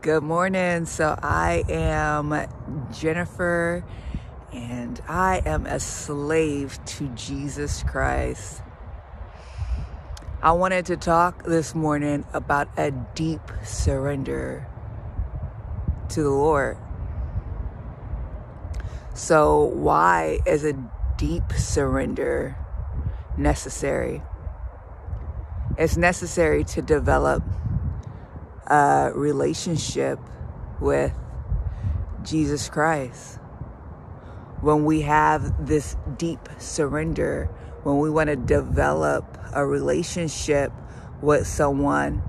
Good morning. So I am Jennifer and I am a slave to Jesus Christ. I wanted to talk this morning about a deep surrender to the Lord. So, why is a deep surrender necessary? It's necessary to develop a relationship with Jesus Christ. When we have this deep surrender, when we want to develop a relationship with someone,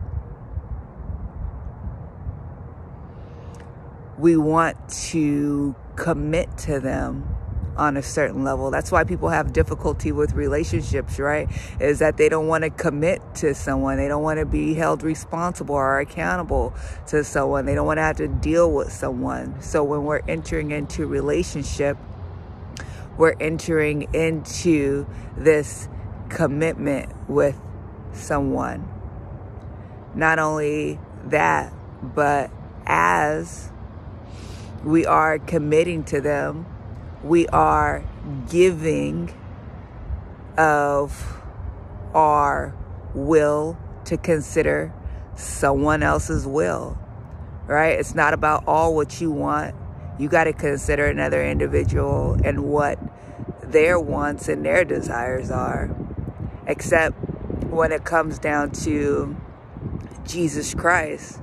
we want to commit to them on a certain level. That's why people have difficulty with relationships, right? Is that they don't want to commit to someone. They don't want to be held responsible or accountable to someone. They don't want to have to deal with someone. So when we're entering into relationship, we're entering into this commitment with someone. Not only that, but as we are committing to them, we are giving of our will to consider someone else's will, right? It's not about all what you want. You got to consider another individual and what their wants and their desires are. Except when it comes down to Jesus Christ,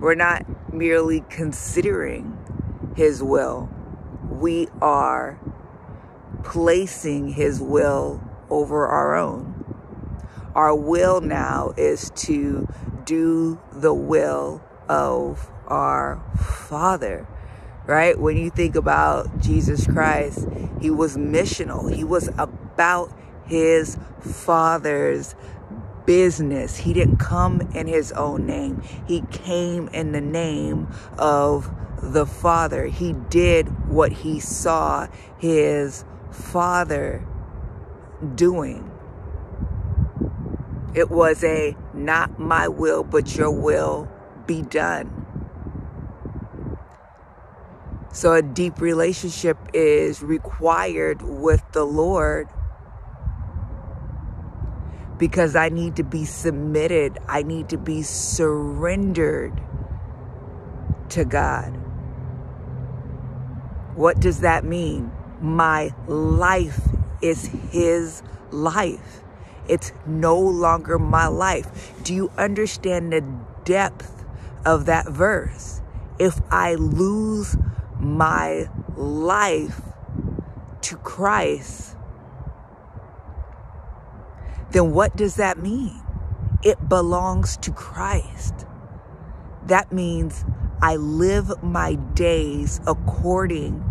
we're not merely considering his will we are placing his will over our own. Our will now is to do the will of our Father, right? When you think about Jesus Christ, he was missional, he was about his Father's business. He didn't come in his own name, he came in the name of the Father. He did what he saw his Father doing. It was a not my will, but your will be done. So, a deep relationship is required with the Lord because I need to be submitted, I need to be surrendered to God. What does that mean? My life is His life. It's no longer my life. Do you understand the depth of that verse? If I lose my life to Christ, then what does that mean? It belongs to Christ. That means I live my days according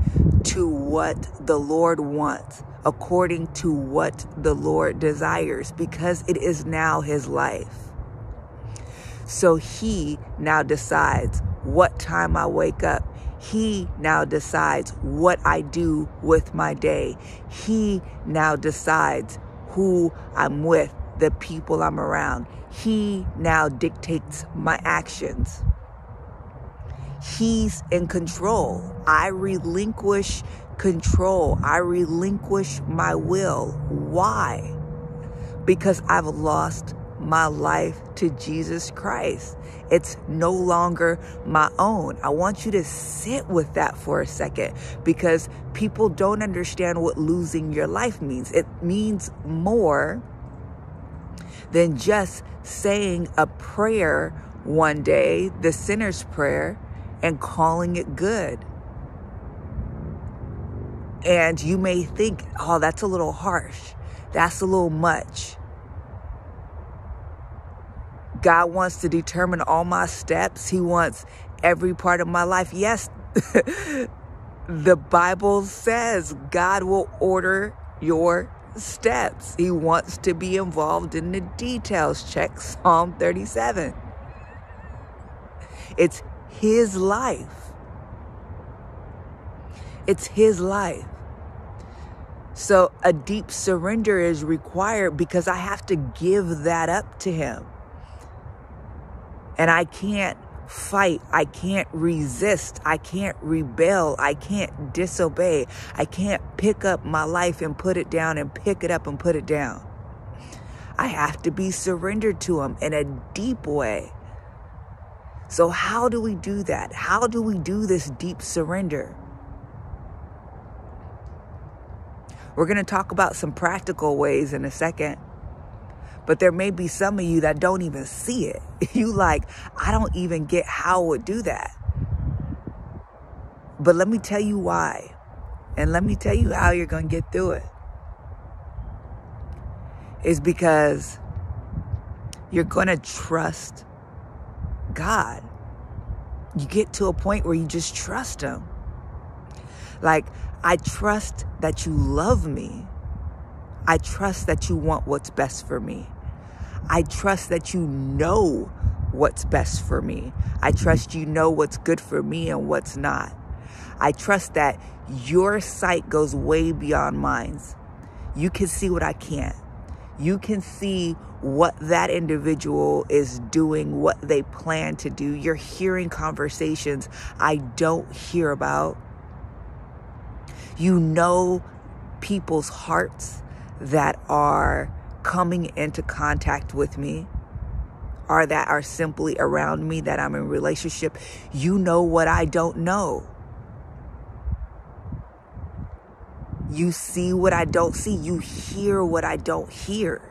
to what the Lord wants, according to what the Lord desires, because it is now His life. So He now decides what time I wake up. He now decides what I do with my day. He now decides who I'm with, the people I'm around. He now dictates my actions. He's in control. I relinquish control. I relinquish my will. Why? Because I've lost my life to Jesus Christ. It's no longer my own. I want you to sit with that for a second because people don't understand what losing your life means. It means more than just saying a prayer one day, the sinner's prayer, and calling it good. And you may think, oh, that's a little harsh. That's a little much. God wants to determine all my steps. He wants every part of my life. Yes, the Bible says God will order your steps. He wants to be involved in the details. Check Psalm 37. It's his life. It's his life. So a deep surrender is required because I have to give that up to him. And I can't fight. I can't resist. I can't rebel. I can't disobey. I can't pick up my life and put it down and pick it up and put it down. I have to be surrendered to Him in a deep way. So, how do we do that? How do we do this deep surrender? We're going to talk about some practical ways in a second. But there may be some of you that don't even see it. You like, I don't even get how I would do that. But let me tell you why. And let me tell you how you're going to get through it. Is because you're going to trust God. You get to a point where you just trust Him. Like, I trust that you love me. I trust that you want what's best for me. I trust that you know what's best for me. I trust you know what's good for me and what's not. I trust that your sight goes way beyond mine. You can see what I can't. You can see what that individual is doing, what they plan to do. You're hearing conversations I don't hear about. You know people's hearts that are coming into contact with me or that are simply around me that I'm in relationship. You know what I don't know. You see what I don't see. You hear what I don't hear.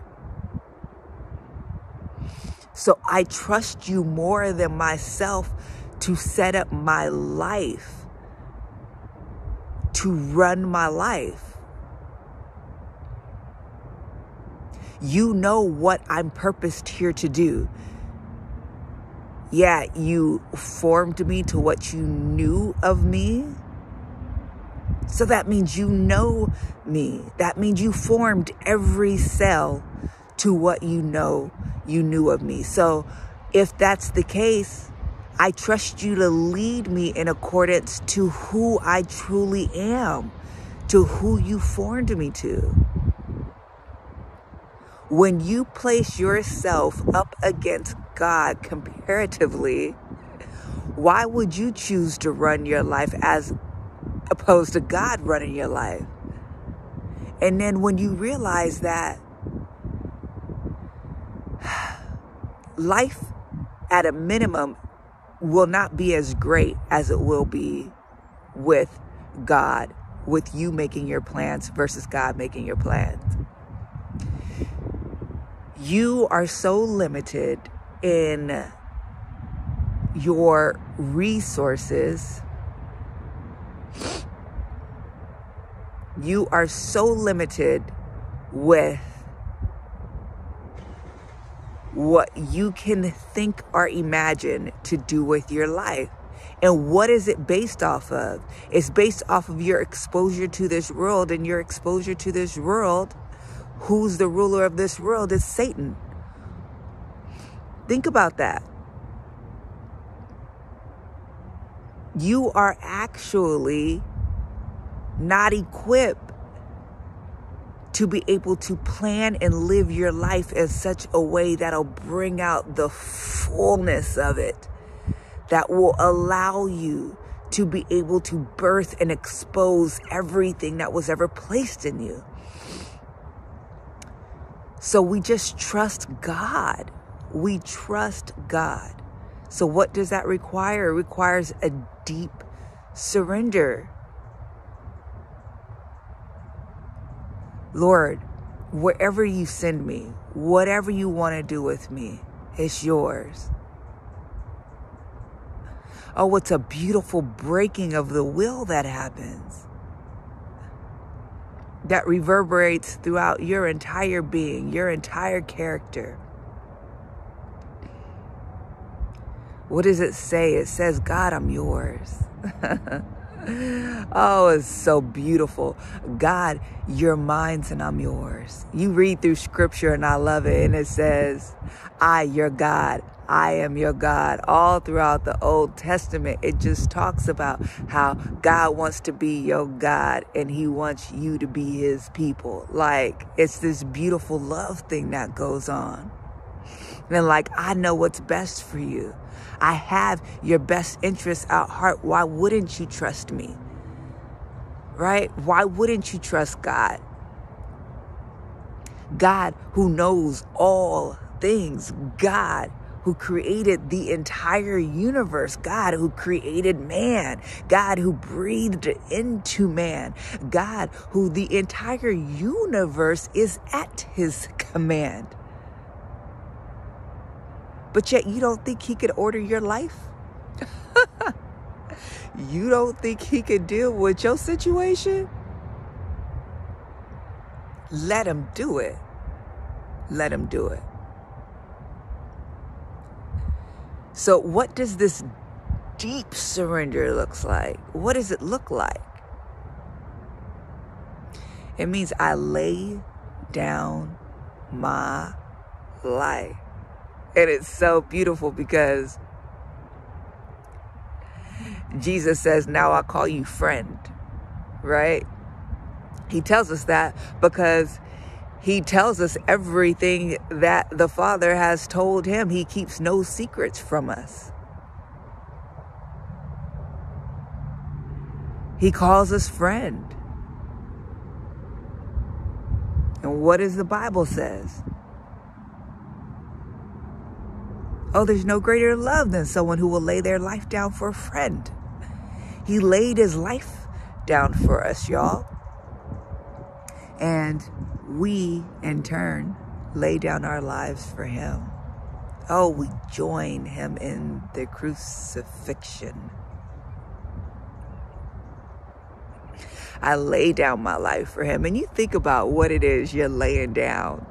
So I trust you more than myself to set up my life to run my life. You know what I'm purposed here to do. Yeah, you formed me to what you knew of me. So that means you know me. That means you formed every cell to what you know you knew of me. So if that's the case, I trust you to lead me in accordance to who I truly am, to who you formed me to. When you place yourself up against God comparatively, why would you choose to run your life as opposed to God running your life? And then when you realize that life at a minimum will not be as great as it will be with God, with you making your plans versus God making your plans. You are so limited in your resources. You are so limited with what you can think or imagine to do with your life. And what is it based off of? It's based off of your exposure to this world, and your exposure to this world, who's the ruler of this world, is Satan. Think about that. You are actually not equipped to be able to plan and live your life in such a way that'll bring out the fullness of it, that will allow you to be able to birth and expose everything that was ever placed in you. So we just trust God. We trust God. So, what does that require? It requires a deep surrender. Lord, wherever you send me, whatever you want to do with me, it's yours. Oh, it's a beautiful breaking of the will that happens. That reverberates throughout your entire being, your entire character. What does it say? It says, God, I'm yours. oh, it's so beautiful. God, you're mine and I'm yours. You read through scripture and I love it. And it says, I, your God, I am your God. All throughout the Old Testament, it just talks about how God wants to be your God and he wants you to be his people. Like, it's this beautiful love thing that goes on. And like, I know what's best for you. I have your best interests at heart. Why wouldn't you trust me? Right? Why wouldn't you trust God? God who knows all things. God who created the entire universe, God who created man, God who breathed into man, God who the entire universe is at his command. But yet you don't think he could order your life? you don't think he could deal with your situation? Let him do it. Let him do it. So, what does this deep surrender looks like? What does it look like? It means I lay down my life. And it's so beautiful because Jesus says, Now I call you friend, right? He tells us that because he tells us everything that the Father has told him. He keeps no secrets from us. He calls us friend. And what does the Bible says? Oh, there's no greater love than someone who will lay their life down for a friend. He laid his life down for us, y'all. And we, in turn, lay down our lives for him. Oh, we join him in the crucifixion. I lay down my life for him. And you think about what it is you're laying down.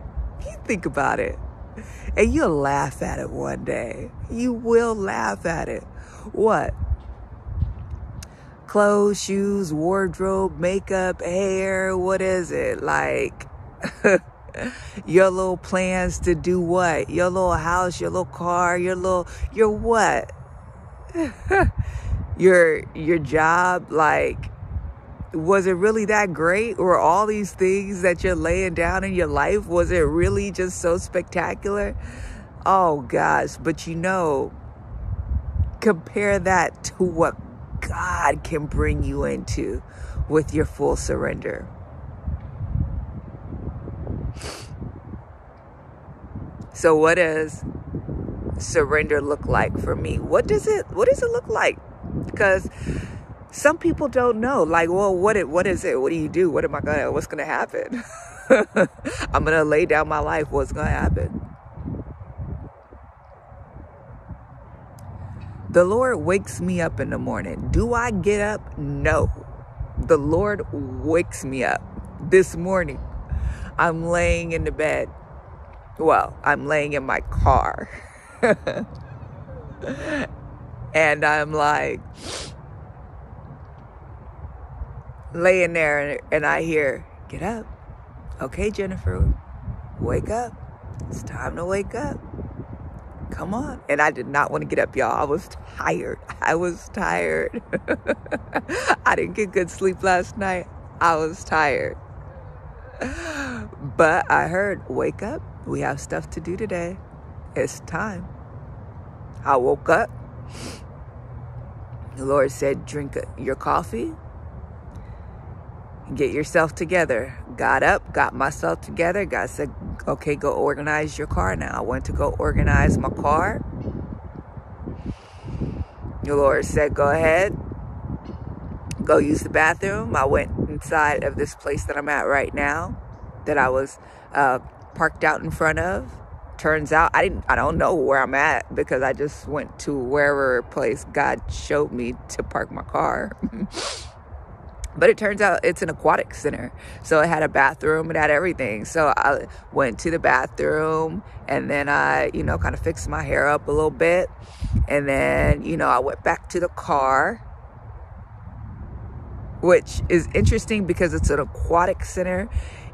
You think about it. And you'll laugh at it one day. You will laugh at it. What? Clothes, shoes, wardrobe, makeup, hair, what is it? Like, your little plans to do what? Your little house, your little car, your little, your what? your, your job, like, was it really that great? Or all these things that you're laying down in your life, was it really just so spectacular? Oh gosh, but you know, compare that to what God can bring you into with your full surrender. So what does surrender look like for me? What does it what does it look like? Because some people don't know. Like, well, what it what is it? What do you do? What am I gonna what's gonna happen? I'm gonna lay down my life. What's gonna happen? The Lord wakes me up in the morning. Do I get up? No. The Lord wakes me up this morning. I'm laying in the bed. Well, I'm laying in my car. and I'm like laying there and I hear, get up. Okay, Jennifer, wake up. It's time to wake up. Come on. And I did not want to get up, y'all. I was tired. I was tired. I didn't get good sleep last night. I was tired. But I heard, wake up. We have stuff to do today. It's time. I woke up. The Lord said, drink your coffee. Get yourself together. Got up, got myself together. God said, okay, go organize your car now. I went to go organize my car. The Lord said, go ahead, go use the bathroom. I went inside of this place that I'm at right now that I was uh, parked out in front of. Turns out I didn't I don't know where I'm at because I just went to wherever place God showed me to park my car. but it turns out it's an aquatic center. So it had a bathroom, it had everything. So I went to the bathroom and then I, you know, kind of fixed my hair up a little bit. And then, you know, I went back to the car which is interesting because it's an aquatic center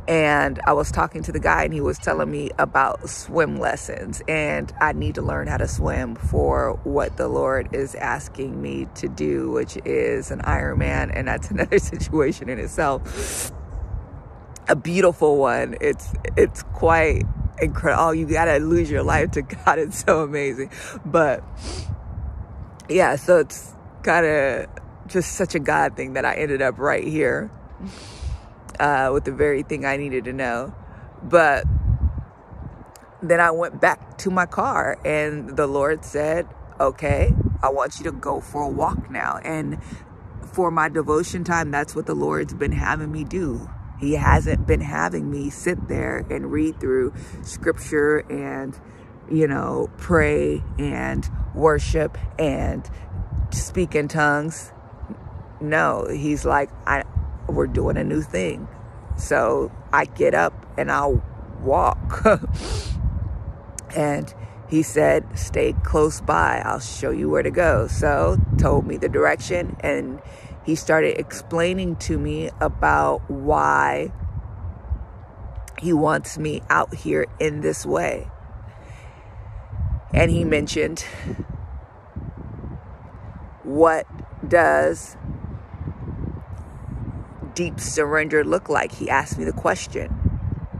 and I was talking to the guy and he was telling me about swim lessons and I need to learn how to swim for what the Lord is asking me to do, which is an Ironman and that's another situation in itself. A beautiful one. It's it's quite incredible. Oh, you gotta lose your life to God. It's so amazing. But yeah, so it's kind of just such a God thing that I ended up right here uh, with the very thing I needed to know. But then I went back to my car and the Lord said, okay, I want you to go for a walk now. And for my devotion time, that's what the Lord's been having me do. He hasn't been having me sit there and read through scripture and, you know, pray and worship and speak in tongues. No, he's like, I, we're doing a new thing. So I get up and I'll walk. and he said, stay close by. I'll show you where to go. So told me the direction and he started explaining to me about why he wants me out here in this way. And he mentioned what does deep surrender look like? He asked me the question.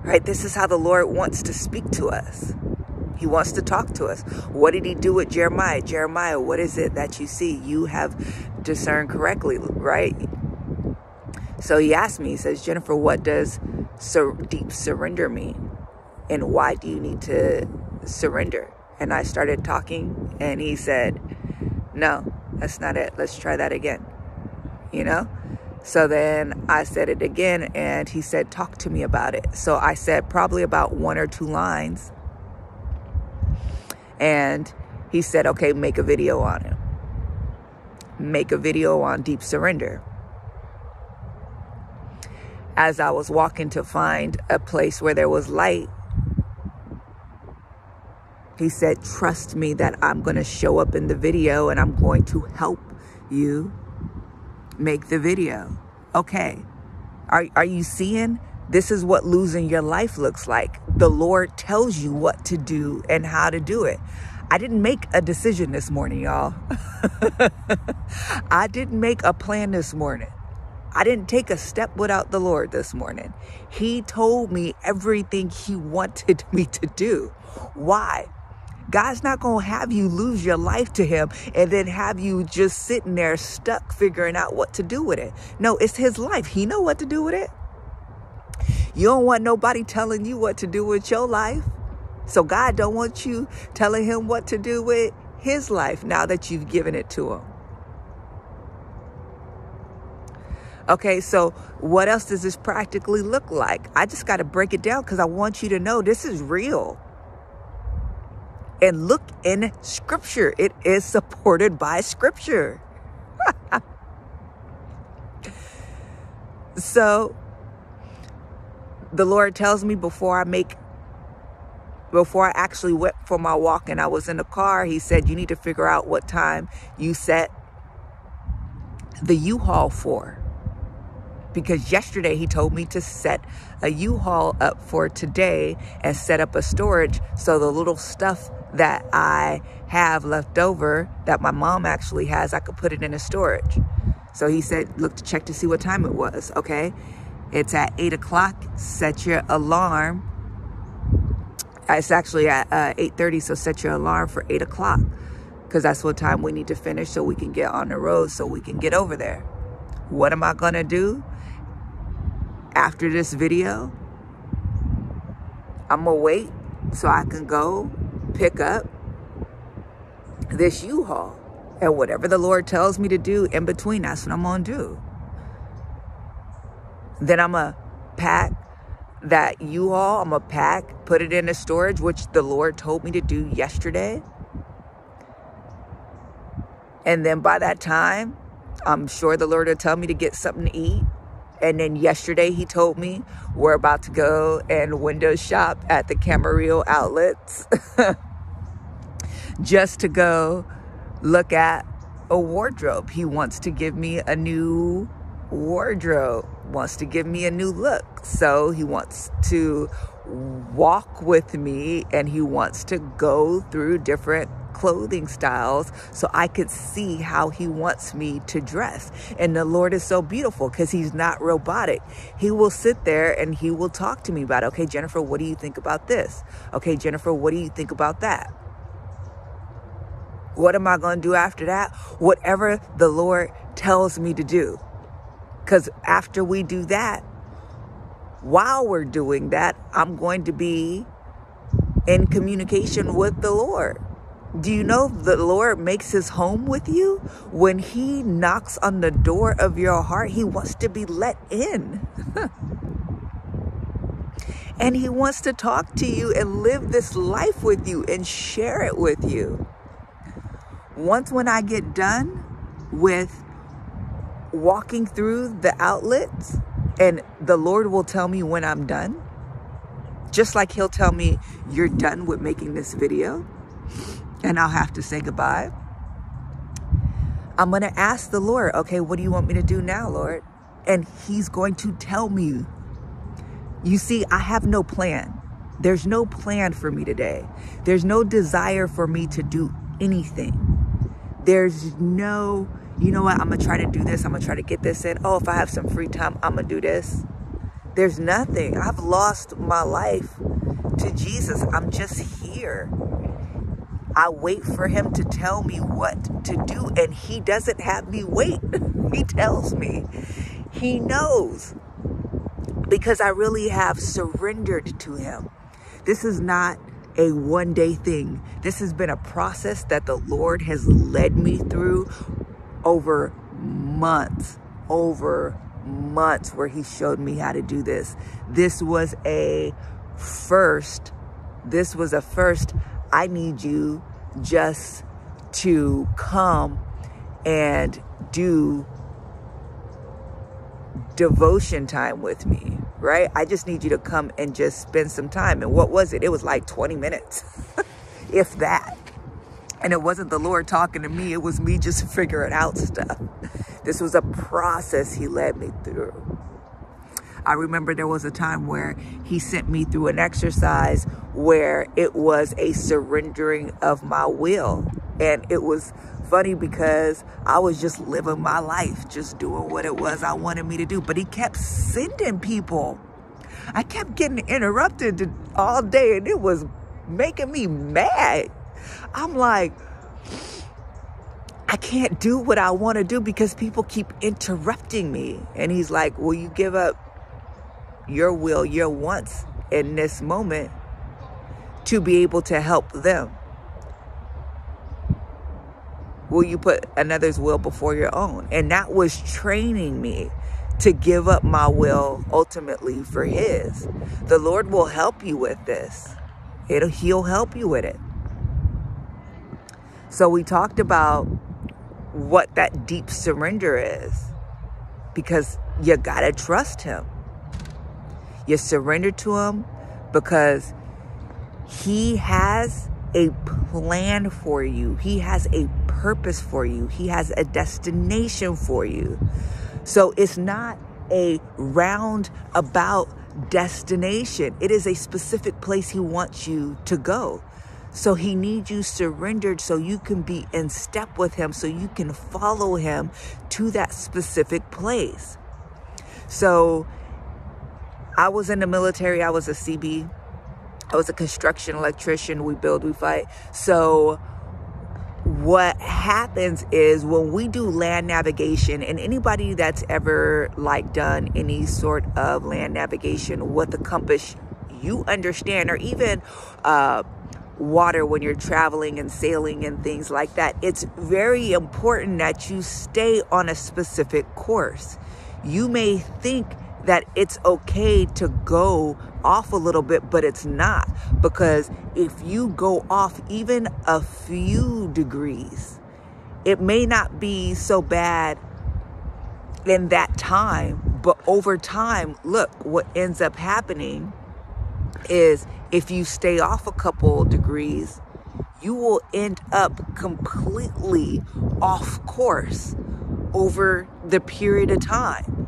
Right? This is how the Lord wants to speak to us. He wants to talk to us. What did he do with Jeremiah? Jeremiah, what is it that you see? You have discerned correctly, right? So he asked me, he says, Jennifer, what does sur- deep surrender mean? And why do you need to surrender? And I started talking, and he said, No, that's not it. Let's try that again. You know? So then I said it again, and he said, Talk to me about it. So I said probably about one or two lines. And he said, Okay, make a video on it. Make a video on deep surrender. As I was walking to find a place where there was light, he said, Trust me that I'm going to show up in the video and I'm going to help you make the video. Okay. Are, are you seeing? This is what losing your life looks like. The Lord tells you what to do and how to do it. I didn't make a decision this morning, y'all. I didn't make a plan this morning. I didn't take a step without the Lord this morning. He told me everything He wanted me to do. Why? God's not going to have you lose your life to Him and then have you just sitting there stuck figuring out what to do with it. No, it's His life. He know what to do with it. You don't want nobody telling you what to do with your life. So God don't want you telling Him what to do with His life now that you've given it to Him. Okay, so what else does this practically look like? I just got to break it down because I want you to know this is real and look in scripture. It is supported by scripture. so the Lord tells me before I make before I actually went for my walk and I was in the car, he said, you need to figure out what time you set the U-Haul for. Because yesterday he told me to set a U-Haul up for today and set up a storage so the little stuff that I have left over that my mom actually has, I could put it in a storage. So he said, look to check to see what time it was. Okay. It's at eight o'clock. Set your alarm. It's actually at uh, 8.30, so set your alarm for 8 o'clock because that's what time we need to finish so we can get on the road so we can get over there. What am I going to do after this video? I'm going to wait so I can go pick up this U-Haul. And whatever the Lord tells me to do in between, that's what I'm going to do. Then I'm going to pack that U-Haul. I'm going to pack, put it in a storage, which the Lord told me to do yesterday. And then by that time, I'm sure the Lord will tell me to get something to eat. And then yesterday he told me we're about to go and window shop at the Camarillo outlets just to go look at a wardrobe. He wants to give me a new wardrobe, wants to give me a new look. So he wants to walk with me and he wants to go through different clothing styles so I could see how he wants me to dress. And the Lord is so beautiful because he's not robotic. He will sit there and he will talk to me about, okay, Jennifer, what do you think about this? Okay, Jennifer, what do you think about that? What am I going to do after that? Whatever the Lord tells me to do. Because after we do that, while we're doing that, I'm going to be in communication with the Lord. Do you know the Lord makes his home with you? When he knocks on the door of your heart, he wants to be let in. and he wants to talk to you and live this life with you and share it with you. Once when I get done with walking through the outlets and the Lord will tell me when I'm done, just like he'll tell me you're done with making this video and I'll have to say goodbye. I'm going to ask the Lord, okay, what do you want me to do now, Lord? And he's going to tell me. You see, I have no plan. There's no plan for me today. There's no desire for me to do anything. There's no, you know what, I'm going to try to do this. I'm going to try to get this in. Oh, if I have some free time, I'm going to do this. There's nothing. I've lost my life to Jesus. I'm just here. I wait for him to tell me what to do, and he doesn't have me wait. he tells me. He knows because I really have surrendered to him. This is not a one day thing. This has been a process that the Lord has led me through over months, over months where he showed me how to do this. This was a first. This was a first. I need you just to come and do devotion time with me, right? I just need you to come and just spend some time. And what was it? It was like 20 minutes, if that. And it wasn't the Lord talking to me, it was me just figuring out stuff. This was a process He led me through. I remember there was a time where he sent me through an exercise where it was a surrendering of my will. And it was funny because I was just living my life, just doing what it was I wanted me to do. But he kept sending people. I kept getting interrupted all day and it was making me mad. I'm like, I can't do what I want to do because people keep interrupting me. And he's like, Will you give up your will, your wants in this moment to be able to help them? Will you put another's will before your own? And that was training me to give up my will ultimately for his. The Lord will help you with this. It'll, he'll help you with it. So we talked about what that deep surrender is because you got to trust him. You surrender to him because he has a plan for you. He has a purpose for you. He has a destination for you. So it's not a roundabout destination. It is a specific place he wants you to go. So he needs you surrendered so you can be in step with him, so you can follow him to that specific place. So I was in the military. I was a CB. I was a construction electrician. We build, we fight. So what happens is when we do land navigation and anybody that's ever like done any sort of land navigation with the compass you understand or even uh, water when you're traveling and sailing and things like that it's very important that you stay on a specific course you may think that it's okay to go off a little bit, but it's not. Because if you go off even a few degrees, it may not be so bad in that time, but over time, look, what ends up happening is if you stay off a couple degrees, you will end up completely off course over the period of time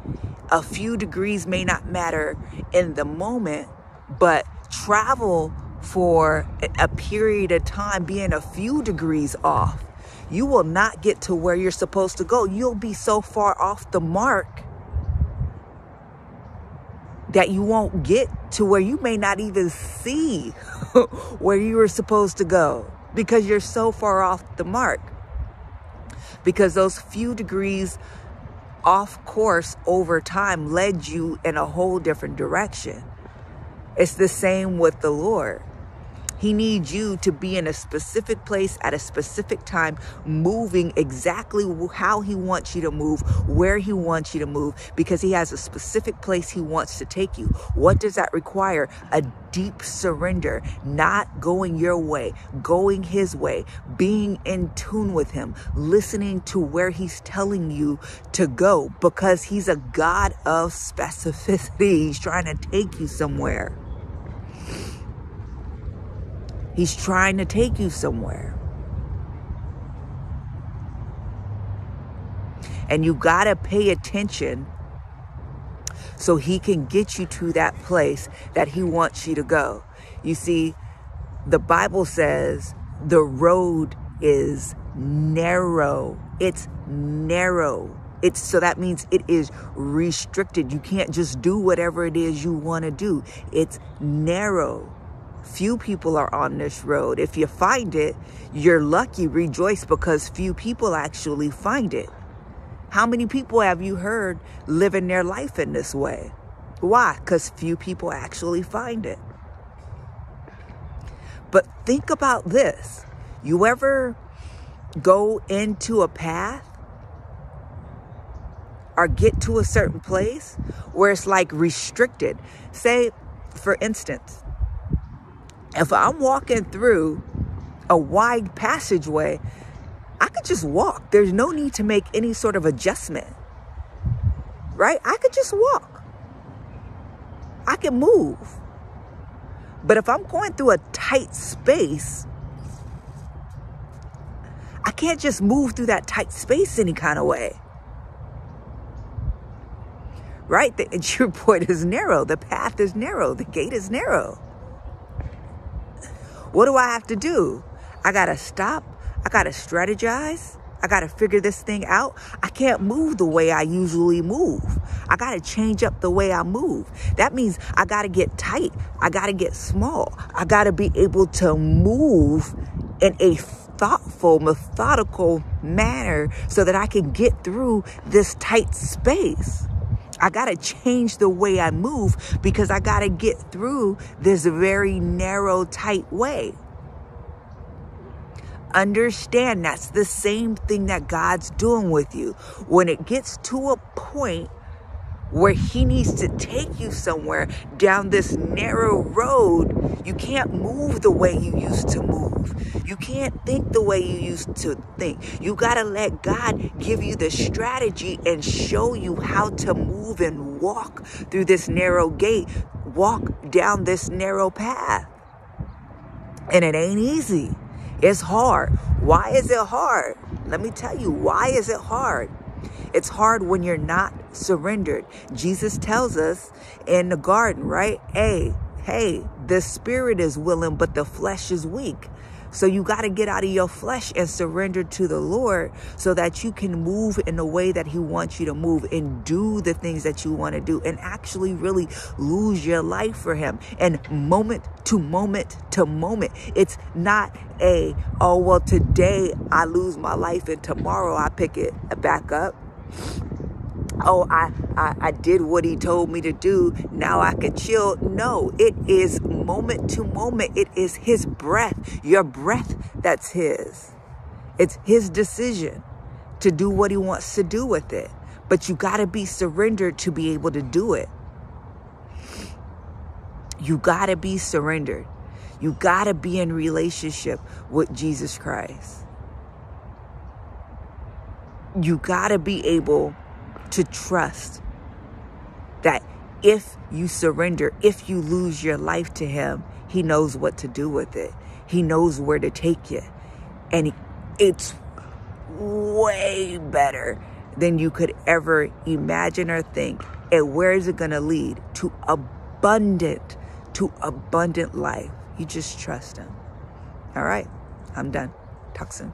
a few degrees may not matter in the moment, but travel for a period of time being a few degrees off, you will not get to where you're supposed to go. You'll be so far off the mark that you won't get to where you may not even see where you were supposed to go. because you're so far off the mark. Because those few degrees off course over time led you in a whole different direction. It's the same with the Lord. He needs you to be in a specific place at a specific time, moving exactly how He wants you to move, where He wants you to move, because He has a specific place He wants to take you. What does that require? A deep surrender, not going your way, going His way, being in tune with Him, listening to where He's telling you to go, because He's a God of specificity. He's trying to take you somewhere. He's trying to take you somewhere. And you got to pay attention so he can get you to that place that he wants you to go. You see, the Bible says the road is narrow. It's narrow. It's so that means it is restricted. You can't just do whatever it is you want to do. It's narrow. Few people are on this road. If you find it, you're lucky. Rejoice because few people actually find it. How many people have you heard living their life in this way? Why? Because few people actually find it. But think about this. You ever go into a path or get to a certain place where it's like restricted? Say, for instance, if I'm walking through a wide passageway, I could just walk. There's no need to make any sort of adjustment. Right? I could just walk. I can move. But if I'm going through a tight space, I can't just move through that tight space any kind of way. Right? The entry point is narrow. The path is narrow. The gate is narrow. What do I have to do? I got to stop. I got to strategize. I got to figure this thing out. I can't move the way I usually move. I got to change up the way I move. That means I got to get tight. I got to get small. I got to be able to move in a thoughtful, methodical manner so that I can get through this tight space. I got to change the way I move because I got to get through this very narrow, tight way. Understand that's the same thing that God's doing with you. When it gets to a point where he needs to take you somewhere down this narrow road, you can't move the way you used to move. You can't think the way you used to think. You got to let God give you the strategy and show you how to move and walk through this narrow gate, walk down this narrow path. And it ain't easy. It's hard. Why is it hard? Let me tell you, why is it hard? It's hard when you're not surrendered. Jesus tells us in the garden, right? Hey, hey, the spirit is willing, but the flesh is weak. So you got to get out of your flesh and surrender to the Lord so that you can move in the way that he wants you to move and do the things that you want to do and actually really lose your life for him. And moment to moment to moment, it's not a, oh, well, today I lose my life and tomorrow I pick it back up oh I, I i did what he told me to do. Now i can chill. No it is moment to moment. It is his breath your breath that's his. It's his decision to do what he wants to do with it. But you got to be surrendered to be able to do it. You got to be surrendered. You got to be in relationship with jesus christ you got to be able to trust that if you surrender, if you lose your life to Him, He knows what to do with it. He knows where to take you. And it's way better than you could ever imagine or think. And where is it going to lead? To abundant, to abundant life. You just trust Him. All right, I'm done. Talk soon.